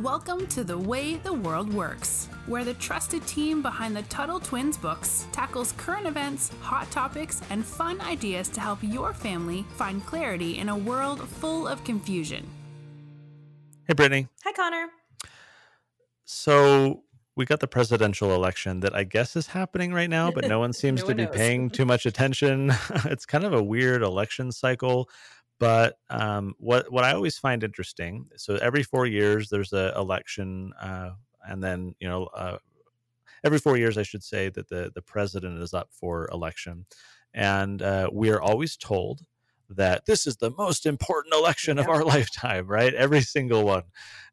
Welcome to The Way the World Works, where the trusted team behind the Tuttle Twins books tackles current events, hot topics, and fun ideas to help your family find clarity in a world full of confusion. Hey, Brittany. Hi, Connor. So we got the presidential election that I guess is happening right now, but no one seems No to one be knows. paying too much attention. it's kind of a weird election cycle. But um, what what I always find interesting, so every four years there's an election, uh, and then you know uh, every four years I should say that the the president is up for election, and uh, we are always told that this is the most important election of our lifetime, right? Every single one,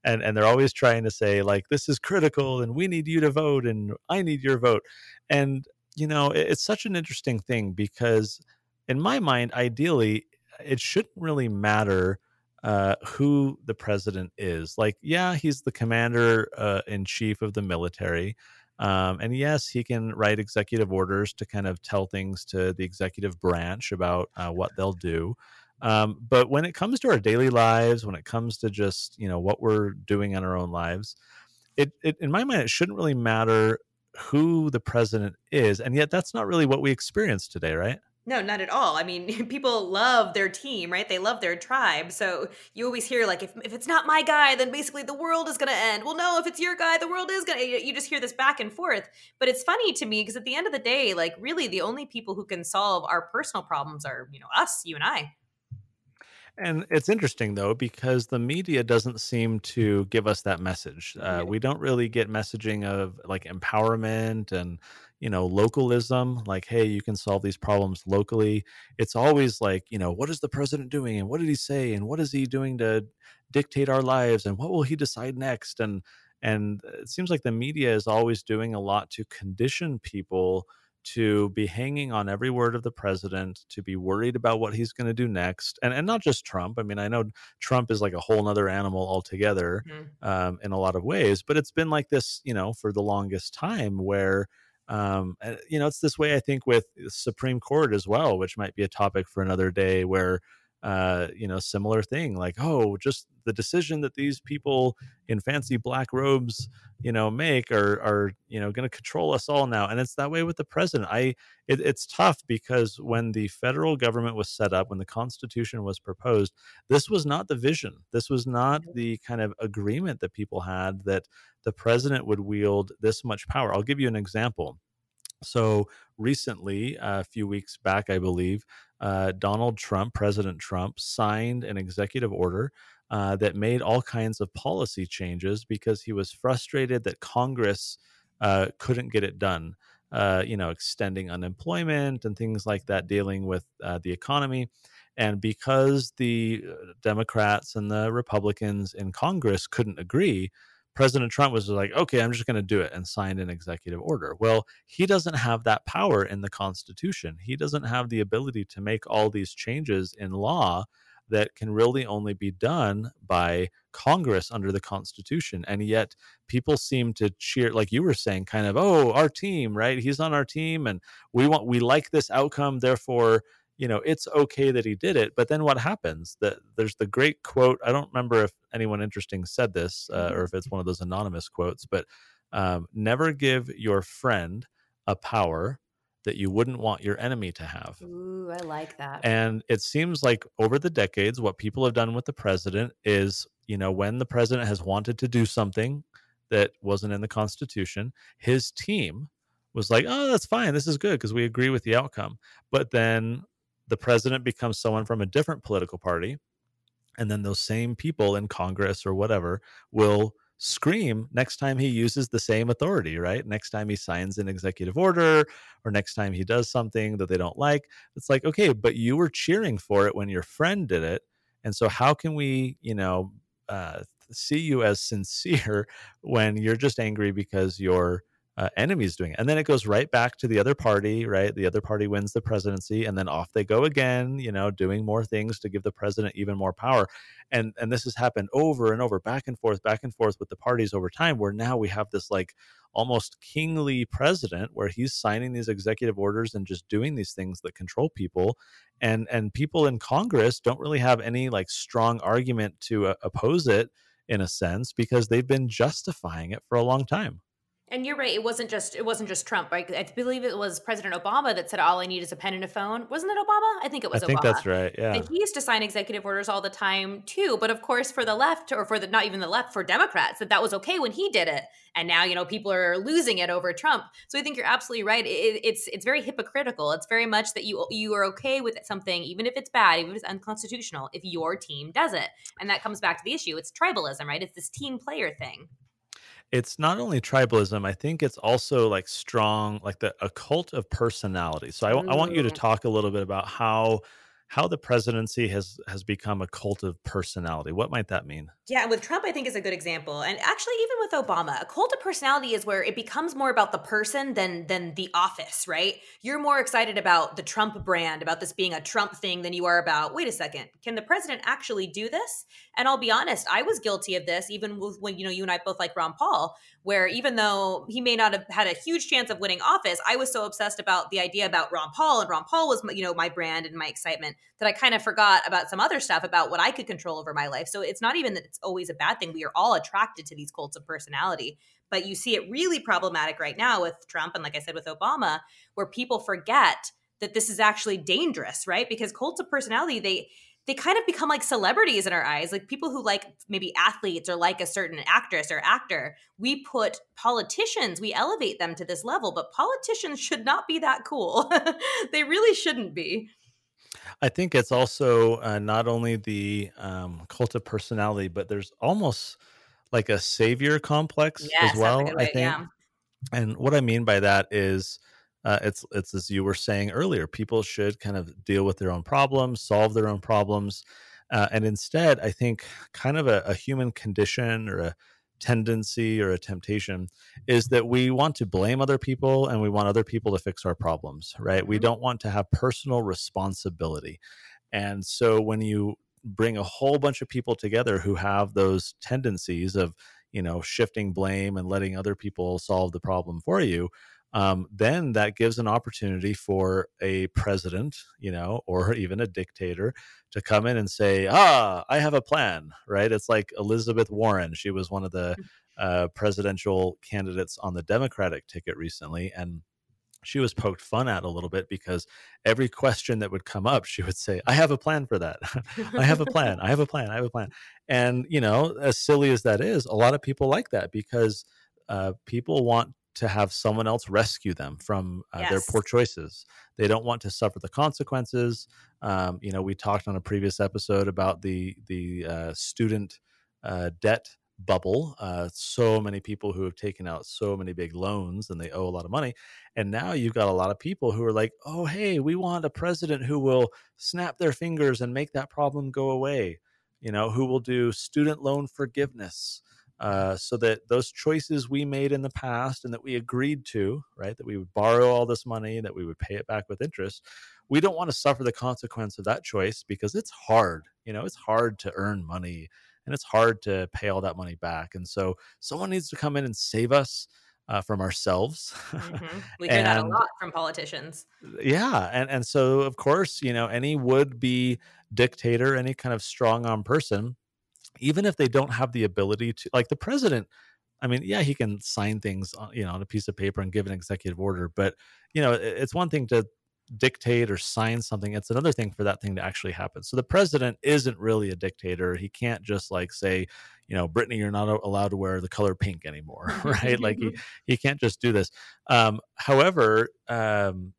and and they're always trying to say like this is critical, and we need you to vote, and I need your vote, and you know it- it's such an interesting thing because in my mind, ideally, it shouldn't really matter uh, who the president is. Like, yeah, he's the commander uh, in chief of the military. Um, and yes, he can write executive orders to kind of tell things to the executive branch about uh, what they'll do. Um, but when it comes to our daily lives, when it comes to just you know what we're doing in our own lives, it, it in my mind it shouldn't really matter who the president is, and yet that's not really what we experience today, right? No, not at all. I mean, people love their team, right? They love their tribe. So you always hear like, if, if it's not my guy, then basically the world is going to end. Well, no, if it's your guy, the world is going to. You just hear this back and forth. But it's funny to me because at the end of the day, like really, the only people who can solve our personal problems are you know us, you and I. And it's interesting though because the media doesn't seem to give us that message. Uh, we don't really get messaging of like empowerment and you know localism. Like, hey, you can solve these problems locally. It's always like, you know, what is the president doing, and what did he say, and what is he doing to dictate our lives, and what will he decide next? And and it seems like the media is always doing a lot to condition people to be hanging on every word of the president, to be worried about what he's going to do next, and and not just Trump. I mean, I know Trump is like a whole other animal altogether Mhm. um, in a lot of ways, but it's been like this, you know, for the longest time where. Um, uh, you know, it's this way I think with the Supreme Court as well, which might be a topic for another day. Where, uh, you know, similar thing like, oh, just the decision that these people in fancy black robes you know make are are you know going to control us all now. And it's that way with the president. I it, it's tough because when the federal government was set up when the constitution was proposed this was not the vision. This was not the kind of agreement that people had that the president would wield this much power. I'll give you an example so recently a few weeks back i believe uh, donald trump president trump signed an executive order uh, that made all kinds of policy changes because he was frustrated that Congress uh, couldn't get it done. Uh, you know, extending unemployment and things like that, dealing with uh, the economy. And because the uh, Democrats and the Republicans in Congress couldn't agree, President Trump was like, okay, I'm just going to do it and signed an executive order. Well, he doesn't have that power in the Constitution. He doesn't have the ability to make all these changes in law that can really only be done by Congress under the Constitution. And yet people seem to cheer, like you were saying, kind of, oh, our team, right? He's on our team and we want, we like this outcome. Therefore, you know, it's okay that he did it. But then what happens? That there's the great quote. I don't remember if anyone interesting said this uh, or if it's one of those anonymous quotes, but um, never give your friend a power that you wouldn't want your enemy to have. Ooh, I like that. And it seems like over the decades, what people have done with the president is, you know, when the president has wanted to do something that wasn't in the Constitution, his team was like, oh, that's fine. This is good because we agree with the outcome. But then the president becomes someone from a different political party. And then those same people in Congress or whatever will scream next time he uses the same authority, right? Next time he signs an executive order or next time he does something that they don't like. It's like, okay, but you were cheering for it when your friend did it. And so, how can we, you know, uh, see you as sincere when you're just angry because your uh, enemy's doing it? And then it goes right back to the other party, right? The other party wins the presidency, and then off they go again, you know, doing more things to give the president even more power. And and this has happened over and over, back and forth, back and forth with the parties over time, where now we have this like almost kingly president where he's signing these executive orders and just doing these things that control people and and people in congress don't really have any like strong argument to uh, oppose it in a sense because they've been justifying it for a long time. And you're right. It wasn't just it wasn't just Trump. Right? I believe it was President Obama that said all I need is a pen and a phone. Wasn't it Obama? I think it was. I think Obama. that's right. Yeah. And he used to sign executive orders all the time too. But of course, for the left or for the not even the left, for Democrats, that that was okay when he did it. And now you know people are losing it over Trump. So I think you're absolutely right. It, it's it's very hypocritical. It's very much that you you are okay with something even if it's bad, even if it's unconstitutional, if your team does it. And that comes back to the issue. It's tribalism, right? It's this team player thing it's not only tribalism i think it's also like strong like the a cult of personality so I, I want you to mm. talk a little bit about how how the presidency has has become a cult of personality. What might that mean? Yeah, and with Trump, I think is a good example, and actually even with Obama, a cult of personality is where it becomes more about the person than than the office, right? You're more excited about the Trump brand, about this being a Trump thing, than you are about wait a second, can the president actually do this? And I'll be honest, I was guilty of this, even with, when you know you and I both like Ron Paul, where even though he may not have had a huge chance of winning office, I was so obsessed about the idea about Ron Paul, and Ron Paul was you know my brand and my excitement that I kind of forgot about some other stuff about what I could control over my life. So it's not even that it's always a bad thing. We are all attracted to these cults of personality. But you see it really problematic right now with Trump and, like I said, with Obama, where people forget that this is actually dangerous, right? Because cults of personality, they they kind of become like celebrities in our eyes like people who like maybe athletes or like a certain actress or actor we put politicians we elevate them to this level but politicians should not be that cool they really shouldn't be I think it's also uh, not only the um, cult of personality, but there's almost like a savior complex yes, as well. way, I think, yeah. and what I mean by that is, uh, it's it's as you were saying earlier, people should kind of deal with their own problems, solve their own problems, uh, and instead, I think kind of a, a human condition or a tendency or a temptation is that we want to blame other people and we want other people to fix our problems, right? Mm-hmm. We don't want to have personal responsibility. And so when you bring a whole bunch of people together who have those tendencies of, you know, shifting blame and letting other people solve the problem for you, um, then that gives an opportunity for a president, you know, or even a dictator to come in and say, "Ah, I have a plan." Right? It's like Elizabeth Warren. She was one of the mm. uh, presidential candidates on the Democratic ticket recently, and she was poked fun at a little bit because every question that would come up, she would say, I have a plan for that. I have a plan. I have a plan. I have a plan. And, you know, as silly as that is, a lot of people like that because uh, people want to have someone else rescue them from uh, yes. their poor choices. They don't want to suffer the consequences. Um, you know, we talked on a previous episode about the the uh, student uh, debt bubble. Uh, so many people who have taken out so many big loans and they owe a lot of money. And now you've got a lot of people who are like, oh, hey, we want a president who will snap their fingers and make that problem go away. You know, who will do student loan forgiveness uh, so that those choices we made in the past and that we agreed to, right, that we would borrow all this money, that we would pay it back with interest, we don't want to suffer the consequence of that choice because it's hard. You know, it's hard to earn money and it's hard to pay all that money back. And so someone needs to come in and save us. Uh, from ourselves. mm-hmm. We hear and, that a lot from politicians. Yeah, and and so of course, you know, any would be dictator, any kind of strong arm person even if they don't have the ability to like the president i mean yeah he can sign things on, you know on a piece of paper and give an executive order but you know it's one thing to dictate or sign something it's another thing for that thing to actually happen. So the president isn't really a dictator he can't just like say you know brittany you're not allowed to wear the color pink anymore right? Like he, he can't just do this. Um, however um,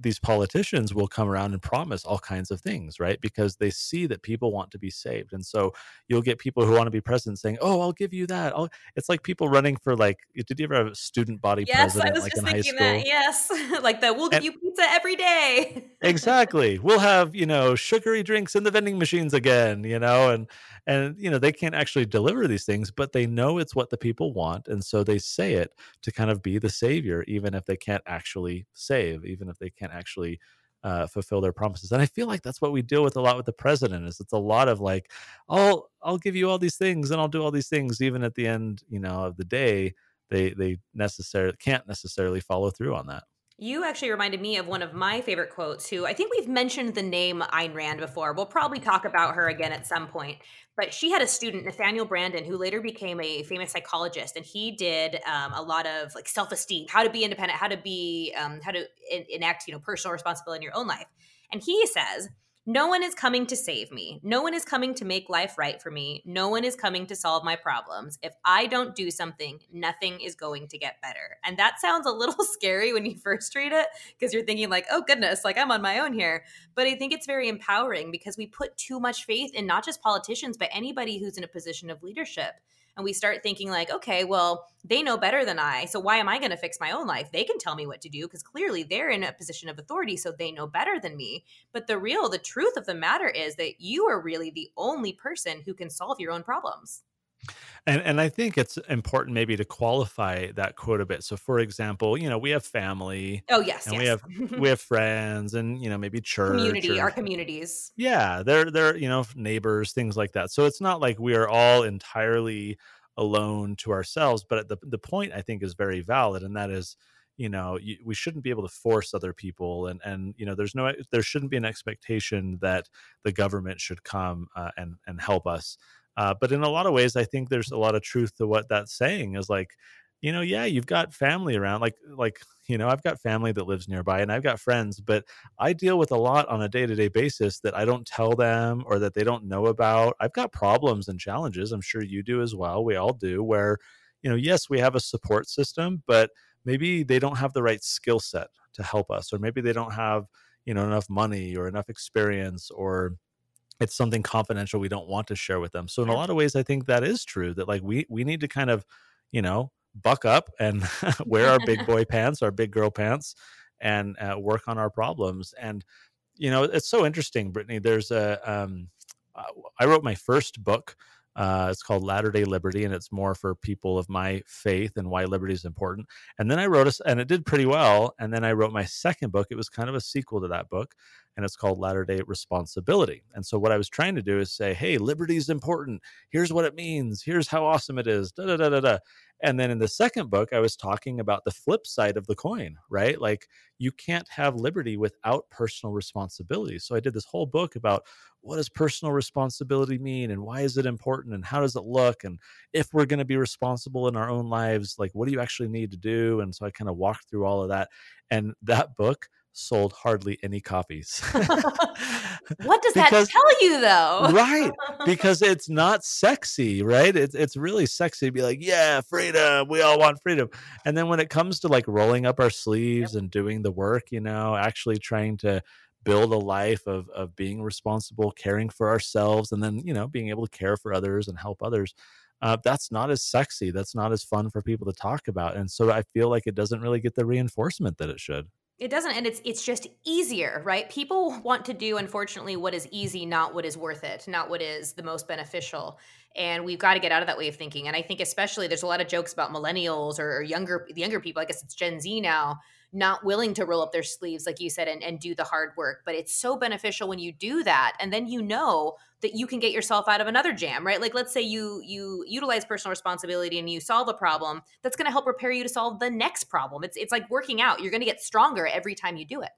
these politicians will come around and promise all kinds of things, right? Because they see that people want to be saved. And so you'll get people who want to be president saying, Oh, I'll give you that. I'll... It's like people running for like, did you ever have a student body yes, president? I was like just thinking that. Yes. like the, we'll give and, you pizza every day. exactly. We'll have, you know, sugary drinks in the vending machines again, you know, and, and, you know, they can't actually deliver these things, but they know it's what the people want. And so they say it to kind of be the savior, even if they can't actually save, even if they can't actually uh, fulfill their promises. And I feel like that's what we deal with a lot with the president. Is it's a lot of like, I'll I'll give you all these things and I'll do all these things. Even at the end, you know, of the day, they they necessarily can't necessarily follow through on that. You actually reminded me of one of my favorite quotes, who I think we've mentioned the name Ayn Rand before. We'll probably talk about her again at some point. But she had a student, Nathaniel Branden, who later became a famous psychologist, and he did um, a lot of like self-esteem, how to be independent, how to be, um, how to enact, you know, personal responsibility in your own life. And he says, no one is coming to save me. No one is coming to make life right for me. No one is coming to solve my problems. If I don't do something, nothing is going to get better. And that sounds a little scary when you first read it because you're thinking, like, oh goodness, like I'm on my own here. But I think it's very empowering because we put too much faith in not just politicians, but anybody who's in a position of leadership and we start thinking like okay well they know better than i so why am i going to fix my own life? They can tell me what to do because clearly they're in a position of authority so they know better than me. But the real the truth of the matter is that you are really the only person who can solve your own problems and and I think it's important maybe to qualify that quote a bit. So for example, you know, we have family. Oh yes, and yes. we have we have friends and you know, maybe church. Community, or, our communities. Yeah, they're they're, you know, neighbors, things like that. So it's not like we are all entirely alone to ourselves, but the the point I think is very valid and that is you know you, we shouldn't be able to force other people and and you know there's no there shouldn't be an expectation that the government should come uh, and and help us uh, but in a lot of ways, I think there's a lot of truth to what that's saying. Is like, you know, yeah, you've got family around, like like you know, I've got family that lives nearby, and I've got friends, but I deal with a lot on a day to day basis that I don't tell them or that they don't know about. I've got problems and challenges. I'm sure you do as well. We all do. Where you know, yes, we have a support system, but maybe they don't have the right skill set to help us, or maybe they don't have you know enough money or enough experience or it's something confidential we don't want to share with them so in a lot of ways i think that is true that like we we need to kind of you know buck up and wear our big boy pants our big girl pants and uh, work on our problems and you know it's so interesting brittany there's a um, uh, i wrote my first book uh, it's called Latter Day Liberty, and it's more for people of my faith and why liberty is important. And then I wrote a, and it did pretty well. And then I wrote my second book. It was kind of a sequel to that book, and it's called Latter Day Responsibility. And so what I was trying to do is say, hey, liberty is important. Here's what it means. Here's how awesome it is. Da da da da da. And then in the second book, I was talking about the flip side of the coin, right? Like you can't have liberty without personal responsibility. So I did this whole book about what does personal responsibility mean and why is it important and how does it look and if we're going to be responsible in our own lives like what do you actually need to do and so i kind of walked through all of that and that book sold hardly any copies. what does because, that tell you though? right. Because it's not sexy, right? It's it's really sexy to be like, yeah, freedom. We all want freedom. And then when it comes to like rolling up our sleeves yep. and doing the work, you know, actually trying to build a life of of being responsible, caring for ourselves, and then, you know, being able to care for others and help others. Uh, that's not as sexy. That's not as fun for people to talk about. And so I feel like it doesn't really get the reinforcement that it should. It doesn't, and it's it's just easier, right? People want to do, unfortunately, what is easy, not what is worth it, not what is the most beneficial. And we've got to get out of that way of thinking. And I think, especially, there's a lot of jokes about millennials or, or younger the younger people. I guess it's Gen Z now not willing to roll up their sleeves, like you said, and, and do the hard work. But it's so beneficial when you do that. And then you know that you can get yourself out of another jam, right? Like let's say you you utilize personal responsibility and you solve a problem, that's gonna help prepare you to solve the next problem. It's it's like working out. You're gonna get stronger every time you do it.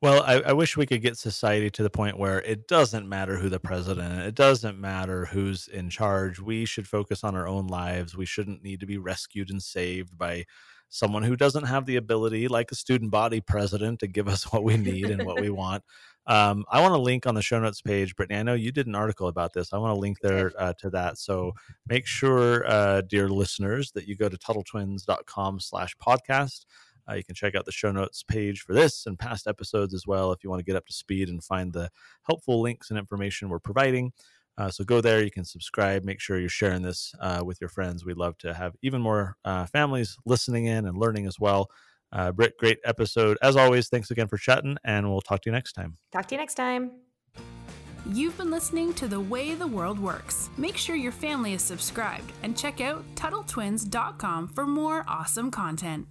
Well, I, I, wish we could get society to the point where it doesn't matter who the president, it doesn't matter who's in charge. We should focus on our own lives. We shouldn't need to be rescued and saved by someone who doesn't have the ability, like a student body president, to give us what we need and what we want. Um, I want to link on the show notes page, Brittany. I know you did an article about this. I want to link there uh, to that. So make sure, uh, dear listeners, that you go to TuttleTwins.com slash podcast. Uh, you can check out the show notes page for this and past episodes as well if you want to get up to speed and find the helpful links and information we're providing. Uh, so go there. You can subscribe. Make sure you're sharing this uh, with your friends. We'd love to have even more uh, families listening in and learning as well. Uh, Britt, great episode. As always, thanks again for chatting, and we'll talk to you next time. Talk to you next time. You've been listening to The Way the World Works. Make sure your family is subscribed and check out TuttleTwins.com for more awesome content.